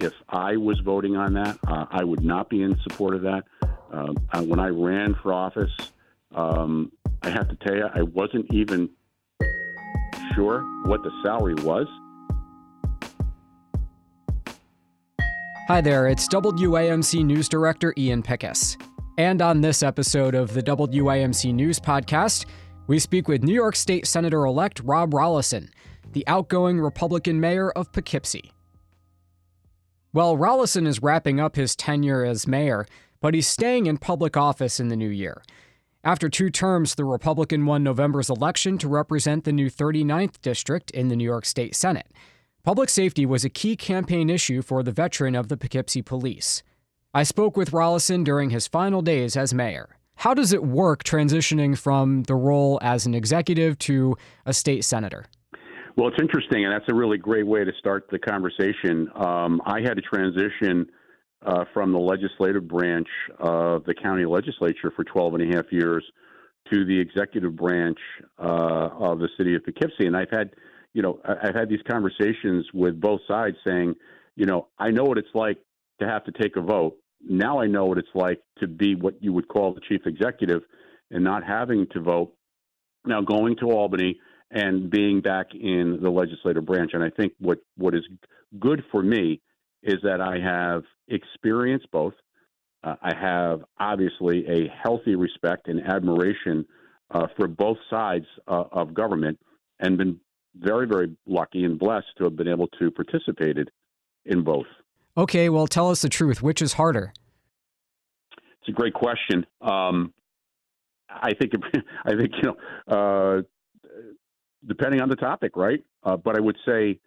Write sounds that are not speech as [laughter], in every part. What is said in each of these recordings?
if I was voting on that, uh, I would not be in support of that. Uh, when I ran for office, um, I have to tell you, I wasn't even sure what the salary was. Hi there, it's WAMC News Director Ian Pickus. And on this episode of the WAMC News Podcast, we speak with New York State Senator elect Rob Rolison, the outgoing Republican mayor of Poughkeepsie. Well, Rolison is wrapping up his tenure as mayor, but he's staying in public office in the new year. After two terms, the Republican won November's election to represent the new 39th district in the New York State Senate. Public safety was a key campaign issue for the veteran of the Poughkeepsie Police. I spoke with Rolison during his final days as mayor. How does it work transitioning from the role as an executive to a state senator? Well, it's interesting, and that's a really great way to start the conversation. Um, I had to transition uh, from the legislative branch of the county legislature for 12 and a half years to the executive branch uh, of the city of Poughkeepsie. And I've had, you know, I've had these conversations with both sides saying, you know, I know what it's like to have to take a vote. Now I know what it's like to be what you would call the chief executive and not having to vote. Now going to Albany and being back in the legislative branch. And I think what, what is good for me is that I have experienced both. Uh, I have obviously a healthy respect and admiration uh, for both sides uh, of government and been very, very lucky and blessed to have been able to participate in both. Okay, well, tell us the truth. Which is harder? It's a great question. Um, I think [laughs] I think you know uh, depending on the topic, right? Uh, but I would say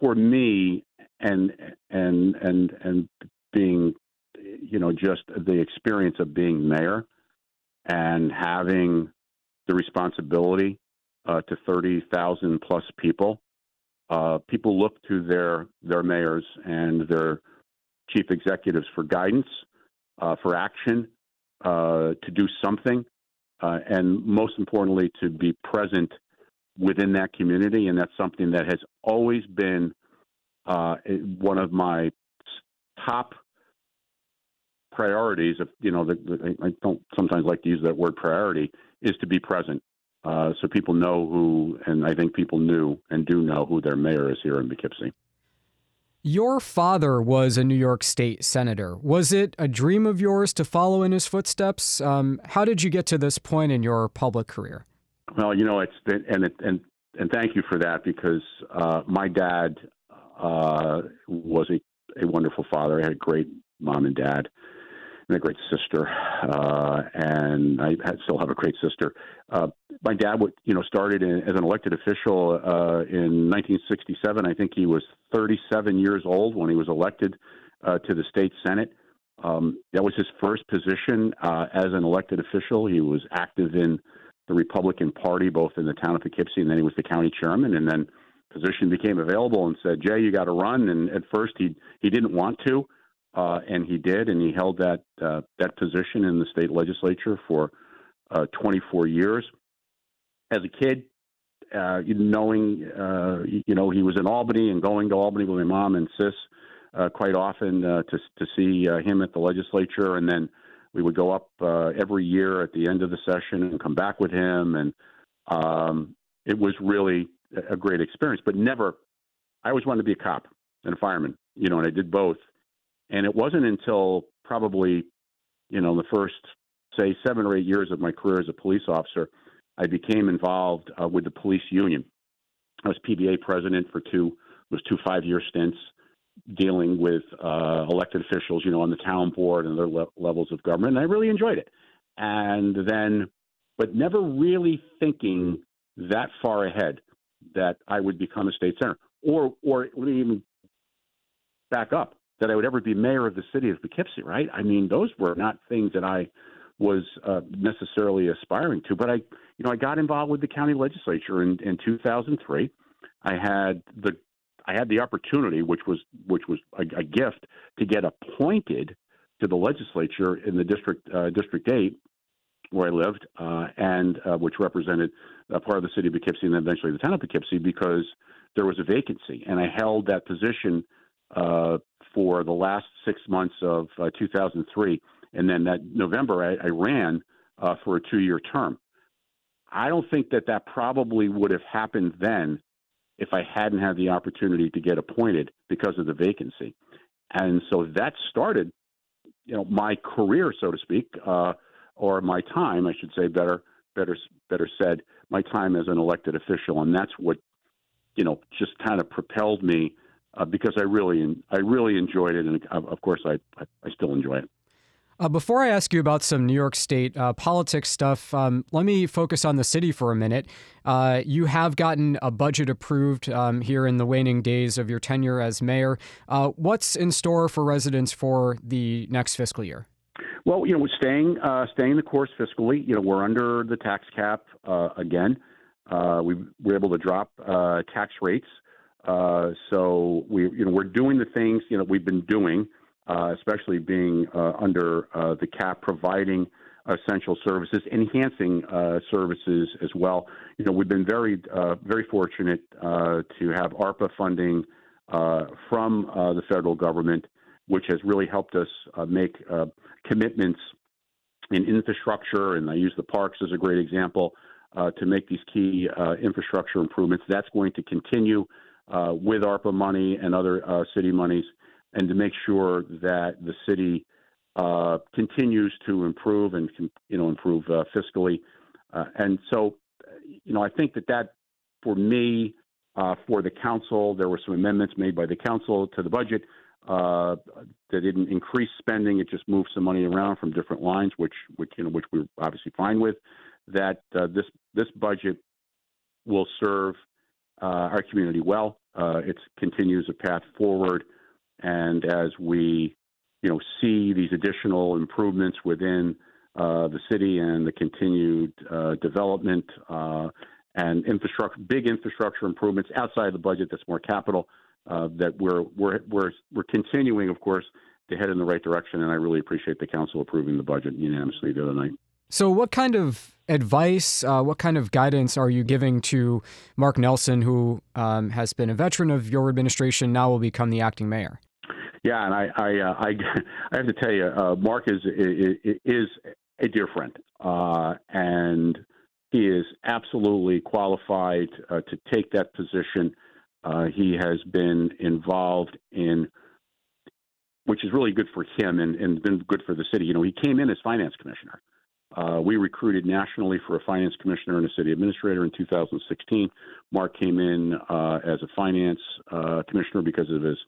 for me and and and and being you know just the experience of being mayor and having the responsibility uh, to 30,000 plus people. Uh, people look to their their mayors and their chief executives for guidance, uh, for action, uh, to do something, uh, and most importantly, to be present within that community, and that's something that has always been uh, one of my top priorities. Of you know, the, the, I don't sometimes like to use that word priority is to be present, uh, so people know who, and I think people knew and do know who their mayor is here in Poughkeepsie. Your father was a New York State senator. Was it a dream of yours to follow in his footsteps? Um, how did you get to this point in your public career? Well, you know, it's and it, and and thank you for that because uh, my dad uh, was a, a wonderful father. I had a great mom and dad, and a great sister, uh, and I had, still have a great sister. Uh, my dad, would, you know, started in, as an elected official uh, in 1967. I think he was 37 years old when he was elected uh, to the state senate. Um, that was his first position uh, as an elected official. He was active in the Republican Party, both in the town of Poughkeepsie, and then he was the county chairman. And then position became available and said, "Jay, you got to run." And at first, he he didn't want to, uh, and he did, and he held that uh, that position in the state legislature for uh, 24 years. As a kid, uh, knowing uh, you know he was in Albany and going to Albany with my mom and sis uh, quite often uh, to to see him at the legislature, and then we would go up uh, every year at the end of the session and come back with him, and um, it was really a great experience. But never, I always wanted to be a cop and a fireman, you know, and I did both. And it wasn't until probably, you know, the first say seven or eight years of my career as a police officer, I became involved uh, with the police union. I was PBA president for two was two five year stints dealing with uh, elected officials, you know, on the town board and other le- levels of government. And I really enjoyed it. And then, but never really thinking that far ahead that I would become a state senator, or or let me even back up that I would ever be mayor of the city of Poughkeepsie. Right? I mean, those were not things that I was uh, necessarily aspiring to. But I, you know, I got involved with the county legislature in, in 2003. I had the I had the opportunity, which was which was a, a gift, to get appointed to the legislature in the district uh, District Eight, where I lived, uh, and uh, which represented a part of the city of Poughkeepsie and then eventually the town of Poughkeepsie, because there was a vacancy, and I held that position uh, for the last six months of uh, 2003, and then that November I, I ran uh, for a two-year term. I don't think that that probably would have happened then if I hadn't had the opportunity to get appointed because of the vacancy. And so that started, you know, my career, so to speak, uh, or my time, I should say, better, better, better said, my time as an elected official, and that's what, you know, just kind of propelled me uh, because I really, I really enjoyed it, and of course, I, I still enjoy it. Uh, before I ask you about some New York State uh, politics stuff, um, let me focus on the city for a minute. Uh, you have gotten a budget approved um, here in the waning days of your tenure as mayor. Uh, what's in store for residents for the next fiscal year? Well, you know, we're staying uh, staying the course fiscally. You know, we're under the tax cap uh, again. we were able to drop tax rates, so we you know we're doing the things you know we've been doing uh, especially being uh, under uh, the cap, providing essential services, enhancing uh, services as well. You know, we've been very, uh, very fortunate uh, to have ARPA funding from the federal government, which has really helped us make commitments in infrastructure, and I use the parks as a great example. to make these key infrastructure improvements, that's going to continue with ARPA money and other city monies and to make sure that the city uh, continues to improve and you know improve uh, fiscally. Uh, and so, you know, I think that that for me, uh, for the council, there were some amendments made by the council to the budget uh, that didn't increase spending; it just moved some money around from different lines, which which you know which we're obviously fine with. That uh, this this budget will serve our community well. it continues a path forward and as we, you know, see these additional improvements within uh, the city and the continued uh, development uh, and infrastructure, big infrastructure improvements outside the budget that's more capital, uh, that we're, we're, we're, we're continuing, of course, to head in the right direction. And I really appreciate the council approving the budget unanimously the other night. So, what kind of advice, uh, what kind of guidance are you giving to Mark Nelson, who um, has been a veteran of your administration, now will become the acting mayor? Yeah, and I I uh, I, [laughs] I, have to tell you, uh, Mark is, is, is a dear friend, uh, and he is absolutely qualified uh, to take that position. Uh, he has been involved in, which is really good for him and, and been good for the city. You know, he came in as finance commissioner. Uh, we recruited nationally for a finance commissioner and a city administrator in 2016. Mark came in as a finance commissioner because of his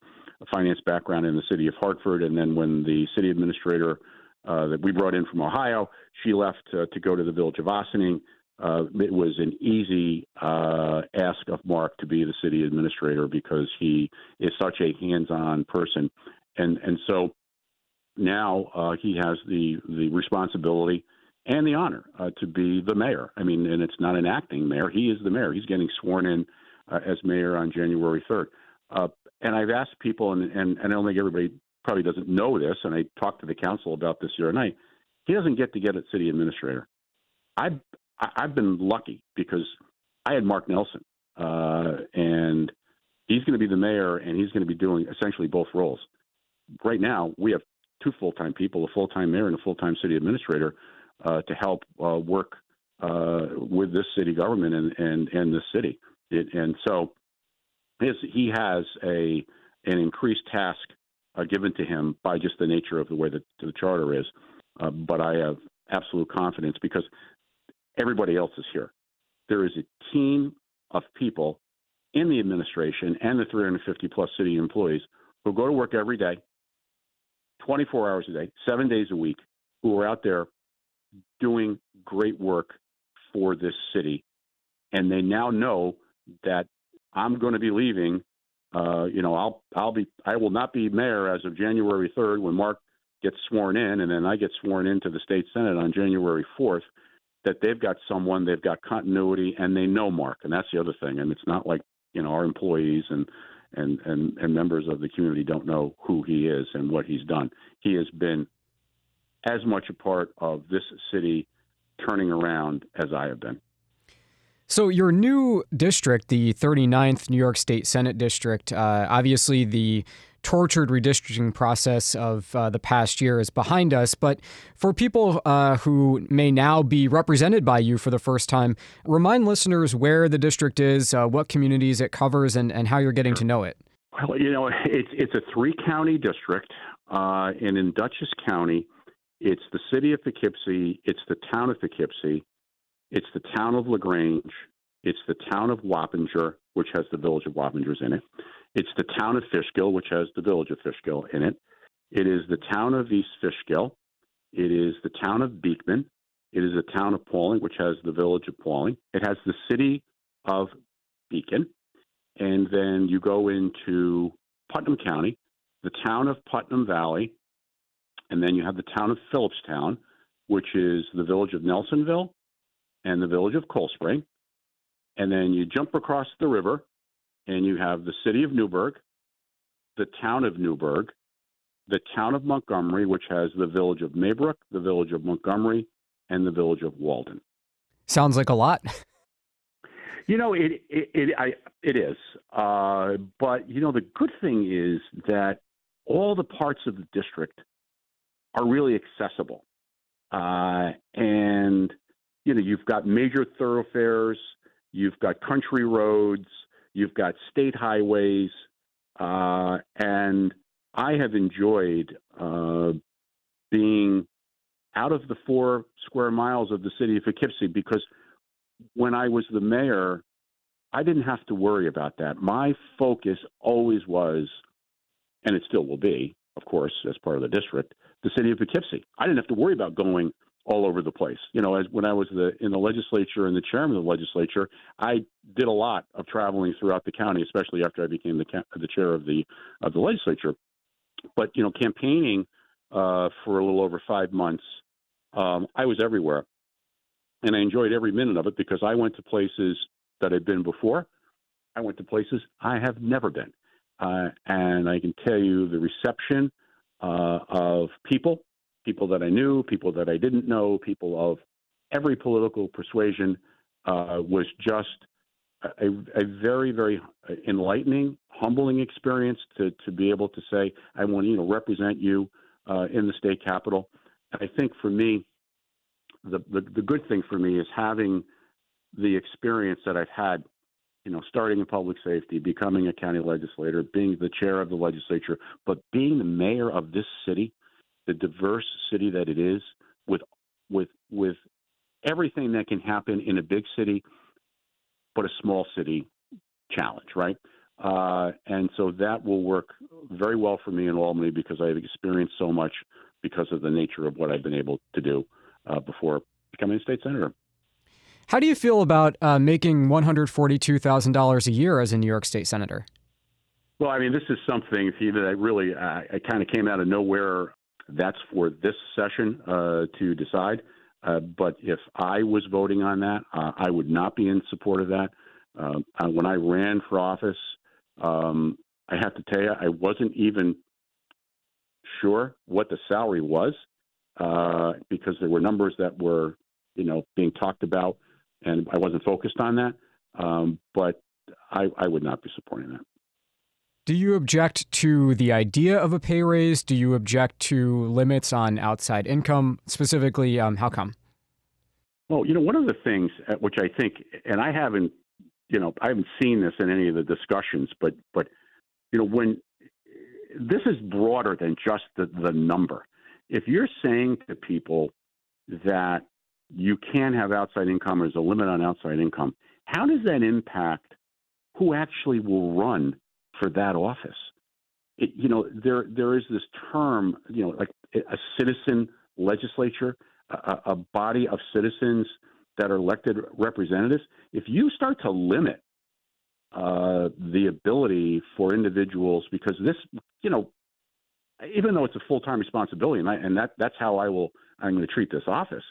a finance background in the city of Hartford, and then when the city administrator uh, that we brought in from Ohio, she left uh, to go to the village of Ossining. Uh, it was an easy uh, ask of Mark to be the city administrator because he is such a hands-on person, and and so now uh, he has the the responsibility and the honor uh, to be the mayor. I mean, and it's not an acting mayor; he is the mayor. He's getting sworn in as mayor on January 3rd. Uh, and I've asked people, and, and, and I don't think everybody probably doesn't know this, and I talked to the council about this the other night. He doesn't get to get at city administrator. I've I've been lucky because I had Mark Nelson, uh, and he's going to be the mayor, and he's going to be doing essentially both roles. Right now, we have two full time people, a full time mayor and a full time city administrator, uh, to help uh, work uh, with this city government and and and the city. It, and so his, he has a an increased task uh, given to him by just the nature of the way that the charter is. Uh, but I have absolute confidence because everybody else is here. There is a team of people in the administration and the 350 plus city employees who go to work every day, 24 hours a day, seven days a week, who are out there doing great work for this city. And they now know that I'm going to be leaving. Uh, you know, I'll I'll be I will not be mayor as of January 3rd when Mark gets sworn in, and then I get sworn into the state senate on January 4th. That they've got someone, they've got continuity, and they know Mark, and that's the other thing. And it's not like you know our employees and and and, and members of the community don't know who he is and what he's done. He has been as much a part of this city turning around as I have been. So, your new district, the 39th New York State Senate District, uh, obviously the tortured redistricting process of uh, the past year is behind us. But for people uh, who may now be represented by you for the first time, remind listeners where the district is, uh, what communities it covers, and, and how you're getting to know it. Well, you know, it's it's a three county district, uh, and in Dutchess County, it's the city of Poughkeepsie, it's the town of Poughkeepsie, it's the town of LaGrange, it's the town of Wappinger, which has the village of Wappingers in it. It's the town of Fishkill, which has the village of Fishkill in it. It is the town of East Fishkill. It is the town of Beekman. It is the town of Pawling, which has the village of Pawling. It has the city of Beacon. And then you go into Putnam County, the town of Putnam Valley, and then you have the town of Philipstown, which is the village of Nelsonville and the village of Cold Spring. And then you jump across the river and you have the city of Newburgh, the town of Newburgh, the town of Montgomery, which has the village of Maybrook, the village of Montgomery, and the village of Walden. Sounds like a lot. [laughs] You know, it it it, I, it is, uh, but you know the good thing is that all the parts of the district are really accessible, uh, and you know you've got major thoroughfares, you've got country roads, you've got state highways, uh, and I have enjoyed uh, being out of the four square miles of the city of Poughkeepsie because when I was the mayor, I didn't have to worry about that. My focus always was, and it still will be, of course, as part of the district, the city of Poughkeepsie. I didn't have to worry about going all over the place. You know, as when I was the in the legislature and the chairman of the legislature, I did a lot of traveling throughout the county, especially after I became the the chair of the of the legislature. But you know, campaigning uh, for a little over five months, um, I was everywhere and I enjoyed every minute of it because I went to places that I'd been before. I went to places I have never been, uh, and I can tell you the reception uh, of people, people that I knew, people that I didn't know, people of every political persuasion, uh, was just a, a, very, very enlightening, humbling experience to to be able to say, I want to you know represent you uh, in the state capitol. I think for me, the, the, the good thing for me is having the experience that I've had, you know, starting in public safety, becoming a county legislator, being the chair of the legislature, but being the mayor of this city, the diverse city that it is, with with with everything that can happen in a big city, but a small city challenge, right? Uh, and so that will work very well for me in Albany because I've experienced so much because of the nature of what I've been able to do uh, before becoming a state senator. How do you feel about uh, making $142,000 a year as a New York State senator? Well, I mean, this is something that I really, uh, I kind of came out of nowhere. That's for this session uh, to decide. Uh, but if I was voting on that, uh, I would not be in support of that. Uh, when I ran for office, um, I have to tell you, I wasn't even sure what the salary was uh, because there were numbers that were, you know, being talked about, and I wasn't focused on that. Um, but I, I would not be supporting that. Do you object to the idea of a pay raise? Do you object to limits on outside income? Specifically, um, how come? Well, you know, one of the things which I think, and I haven't, you know, I haven't seen this in any of the discussions, but, but, you know, when this is broader than just the, the number if you're saying to people that you can have outside income or there's a limit on outside income, how does that impact who actually will run for that office? It, you know, there there is this term, you know, like a citizen legislature, a, a body of citizens that are elected representatives. If you start to limit uh, the ability for individuals, because this, you know, even though it's a full time responsibility, and, I, and that that's how I will I'm going to treat this office.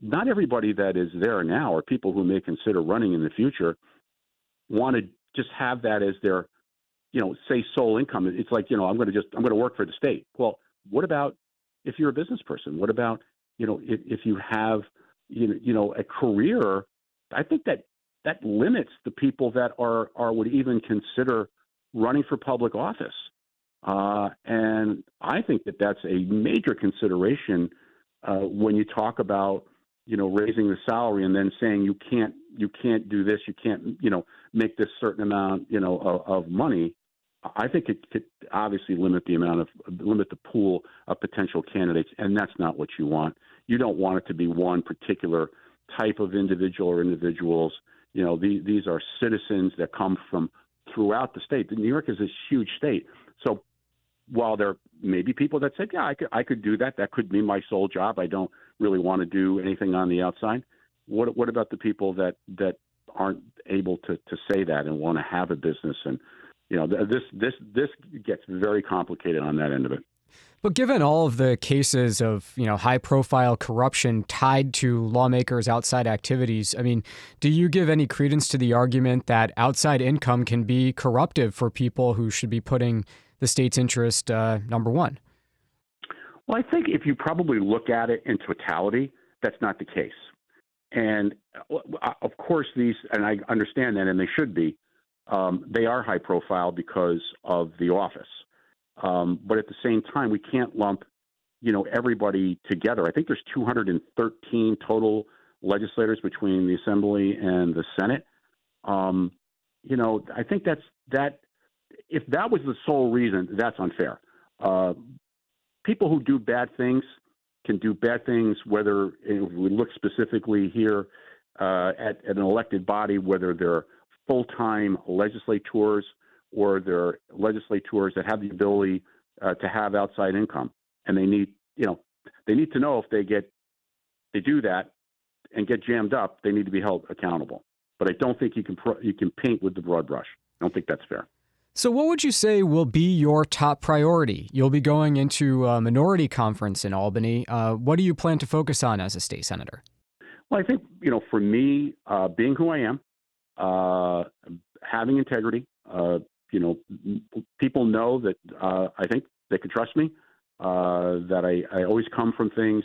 Not everybody that is there now, or people who may consider running in the future, want to just have that as their, you know, say sole income. It's like you know I'm going to just I'm going to work for the state. Well, what about if you're a business person? What about you know if, if you have you know, you know a career? I think that that limits the people that are are would even consider running for public office Uh, and I think that that's a major consideration uh, when you talk about you know raising the salary and then saying you can't you can't do this you can't you know make this certain amount you know of, of money. I think it could obviously limit the amount of limit the pool of potential candidates, and that's not what you want. You don't want it to be one particular type of individual or individuals. You know, these, these are citizens that come from throughout the state. New York is a huge state, so while there may be people that said, "Yeah, I could, I could do that. That could be my sole job. I don't really want to do anything on the outside." What What about the people that that aren't able to to say that and want to have a business and you know this this this gets very complicated on that end of it. But given all of the cases of you know high profile corruption tied to lawmakers' outside activities, I mean, do you give any credence to the argument that outside income can be corruptive for people who should be putting the state's interest uh, number one? Well, I think if you probably look at it in totality, that's not the case. And uh, of course, these, and I understand that, and they should be, um, they are high profile because of the office. Um, but at the same time, we can't lump, you know, everybody together. I think there's 213 total legislators between the Assembly and the Senate. Um, you know, I think that's that. If that was the sole reason, that's unfair. Uh, people who do bad things can do bad things. Whether we look specifically here uh, at, at an elected body, whether they're full-time legislators or they're legislators that have the ability uh, to have outside income, and they need, you know, they need to know if they get, they do that and get jammed up, they need to be held accountable. But I don't think you can you can paint with the broad brush. I don't think that's fair. So, what would you say will be your top priority? You'll be going into a minority conference in Albany. Uh, what do you plan to focus on as a state senator? Well, I think you know, for me, uh, being who I am, uh, having integrity, uh, you know, people know that uh, I think they can trust me. Uh, that I, I always come from things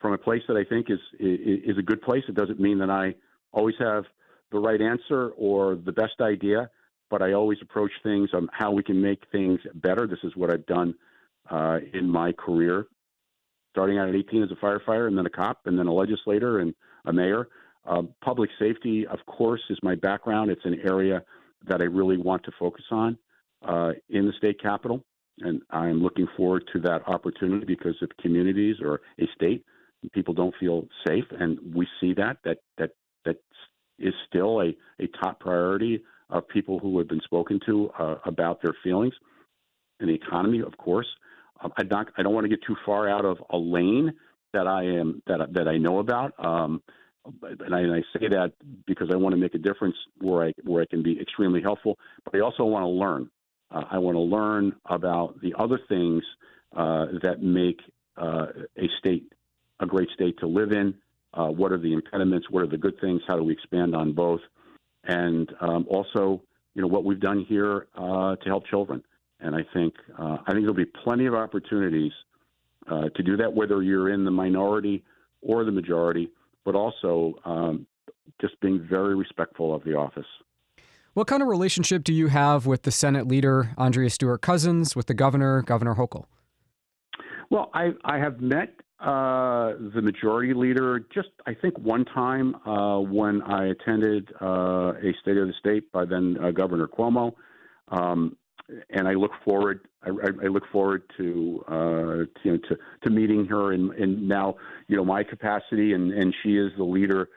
from a place that I think is, is is a good place. It doesn't mean that I always have the right answer or the best idea, but I always approach things on how we can make things better. This is what I've done uh, in my career, starting out at 18 as a firefighter, and then a cop, and then a legislator and a mayor. Uh, public safety, of course, is my background. It's an area that I really want to focus on uh, in the state capital. And I'm looking forward to that opportunity because if communities or a state, people don't feel safe, and we see that that that that is still a, a top priority of people who have been spoken to uh, about their feelings. And the economy, of course, um, I don't I don't want to get too far out of a lane that I am that that I know about. Um, and I, and I, say that because I want to make a difference where I where I can be extremely helpful. But I also want to learn. Uh, I want to learn about the other things uh, that make uh, a state a great state to live in. Uh, what are the impediments? What are the good things? How do we expand on both? And um, also, you know, what we've done here uh, to help children. And I think uh, I think there'll be plenty of opportunities to do that, whether you're in the minority or the majority but also um, just being very respectful of the office. What kind of relationship do you have with the Senate leader, Andrea Stewart Cousins, with the governor, Governor Hochul? Well, I, I have met uh, the majority leader just, I think, one time uh, when I attended uh, a State of the State by then uh, Governor Cuomo. Um, and I look forward. I, I look forward to, uh, to, you know to, to meeting her in, in now you know my capacity, and, and she is the leader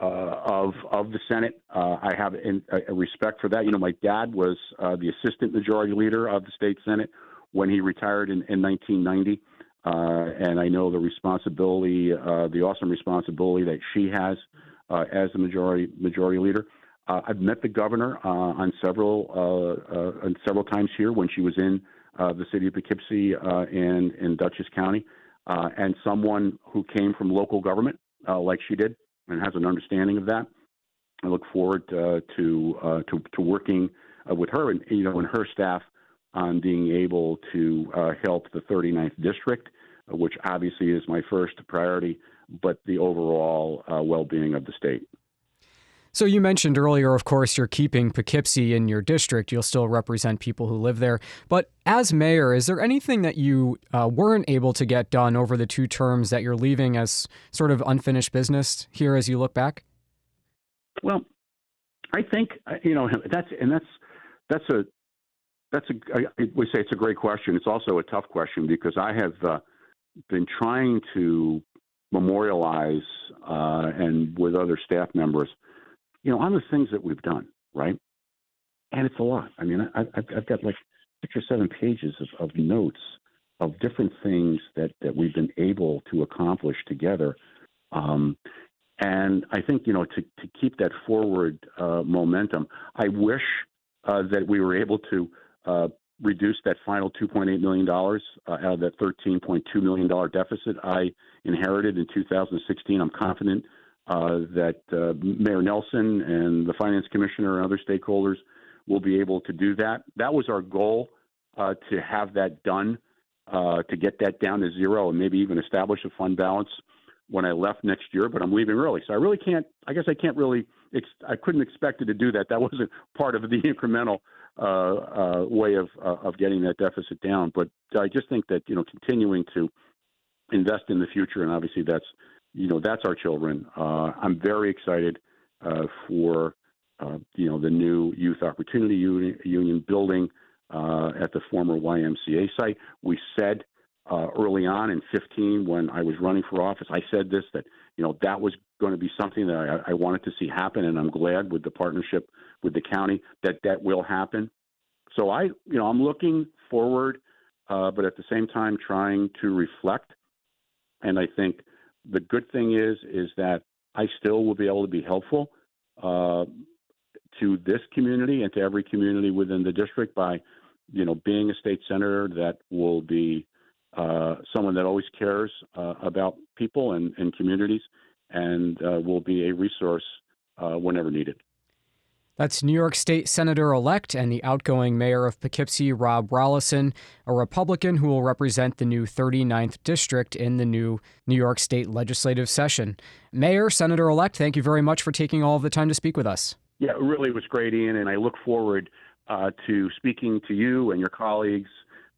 uh, of of the Senate. Uh, I have in, a respect for that. You know, my dad was uh, the assistant majority leader of the state Senate when he retired in, in 1990, uh, and I know the responsibility, uh, the awesome responsibility that she has uh, as the majority majority leader. Uh, I've met the governor uh, on several uh, uh, on several times here when she was in uh, the city of Poughkeepsie uh, and in Dutchess County, and someone who came from local government like she did and has an understanding of that. I look forward to to to working with her and you know and her staff on being able to help the 39th district, which obviously is my first priority, but the overall well-being of the state. So you mentioned earlier, of course, you're keeping Poughkeepsie in your district. You'll still represent people who live there. But as mayor, is there anything that you uh, weren't able to get done over the two terms that you're leaving as sort of unfinished business here as you look back? Well, I think uh, you know that's and that's that's a that's a I would say it's a great question. It's also a tough question because I have uh, been trying to memorialize uh, and with other staff members you know, on the things that we've done, right? And it's a lot. I mean, I, I've, I've got like six or seven pages of, of notes of different things that, that we've been able to accomplish together. Um, and I think, you know, to, to keep that forward uh, momentum, I wish uh, that we were able to uh, reduce that final $2.8 million uh, out of that $13.2 million deficit I inherited in 2016. I'm confident uh, that uh, Mayor Nelson and the Finance Commissioner and other stakeholders will be able to do that. That was our goal uh, to have that done, uh, to get that down to zero, and maybe even establish a fund balance when I left next year. But I'm leaving early, so I really can't. I guess I can't really. I couldn't expect it to do that. That wasn't part of the [laughs] incremental uh, way of of getting that deficit down. But I just think that you know continuing to invest in the future, and obviously that's you know, that's our children. Uh, I'm very excited uh, for, uh, you know, the new Youth Opportunity Union, Union building uh, at the former YMCA site. We said uh, early on in 15 when I was running for office, I said this that, you know, that was going to be something that I, I wanted to see happen. And I'm glad with the partnership with the county that that will happen. So I, you know, I'm looking forward, uh, but at the same time trying to reflect. And I think the good thing is is that I still will be able to be helpful uh, to this community and to every community within the district by, you know, being a state senator that will be uh, someone that always cares uh, about people and, and communities and uh, will be a resource uh, whenever needed. That's New York State Senator elect and the outgoing mayor of Poughkeepsie, Rob Rolison, a Republican who will represent the new 39th district in the new New York State legislative session. Mayor, Senator elect, thank you very much for taking all of the time to speak with us. Yeah, it really was great, Ian, and I look forward uh, to speaking to you and your colleagues,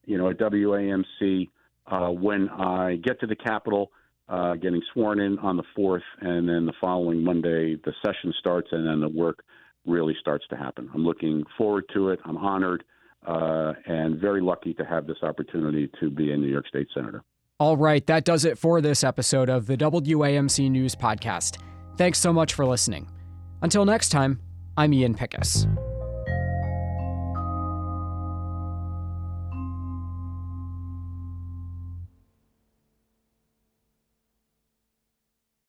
you know, at WAMC uh, when I get to the Capitol. Uh, getting sworn in on the 4th, and then the following Monday, the session starts, and then the work really starts to happen. I'm looking forward to it. I'm honored uh, and very lucky to have this opportunity to be a New York State Senator. All right, that does it for this episode of the WAMC News Podcast. Thanks so much for listening. Until next time, I'm Ian Pickus.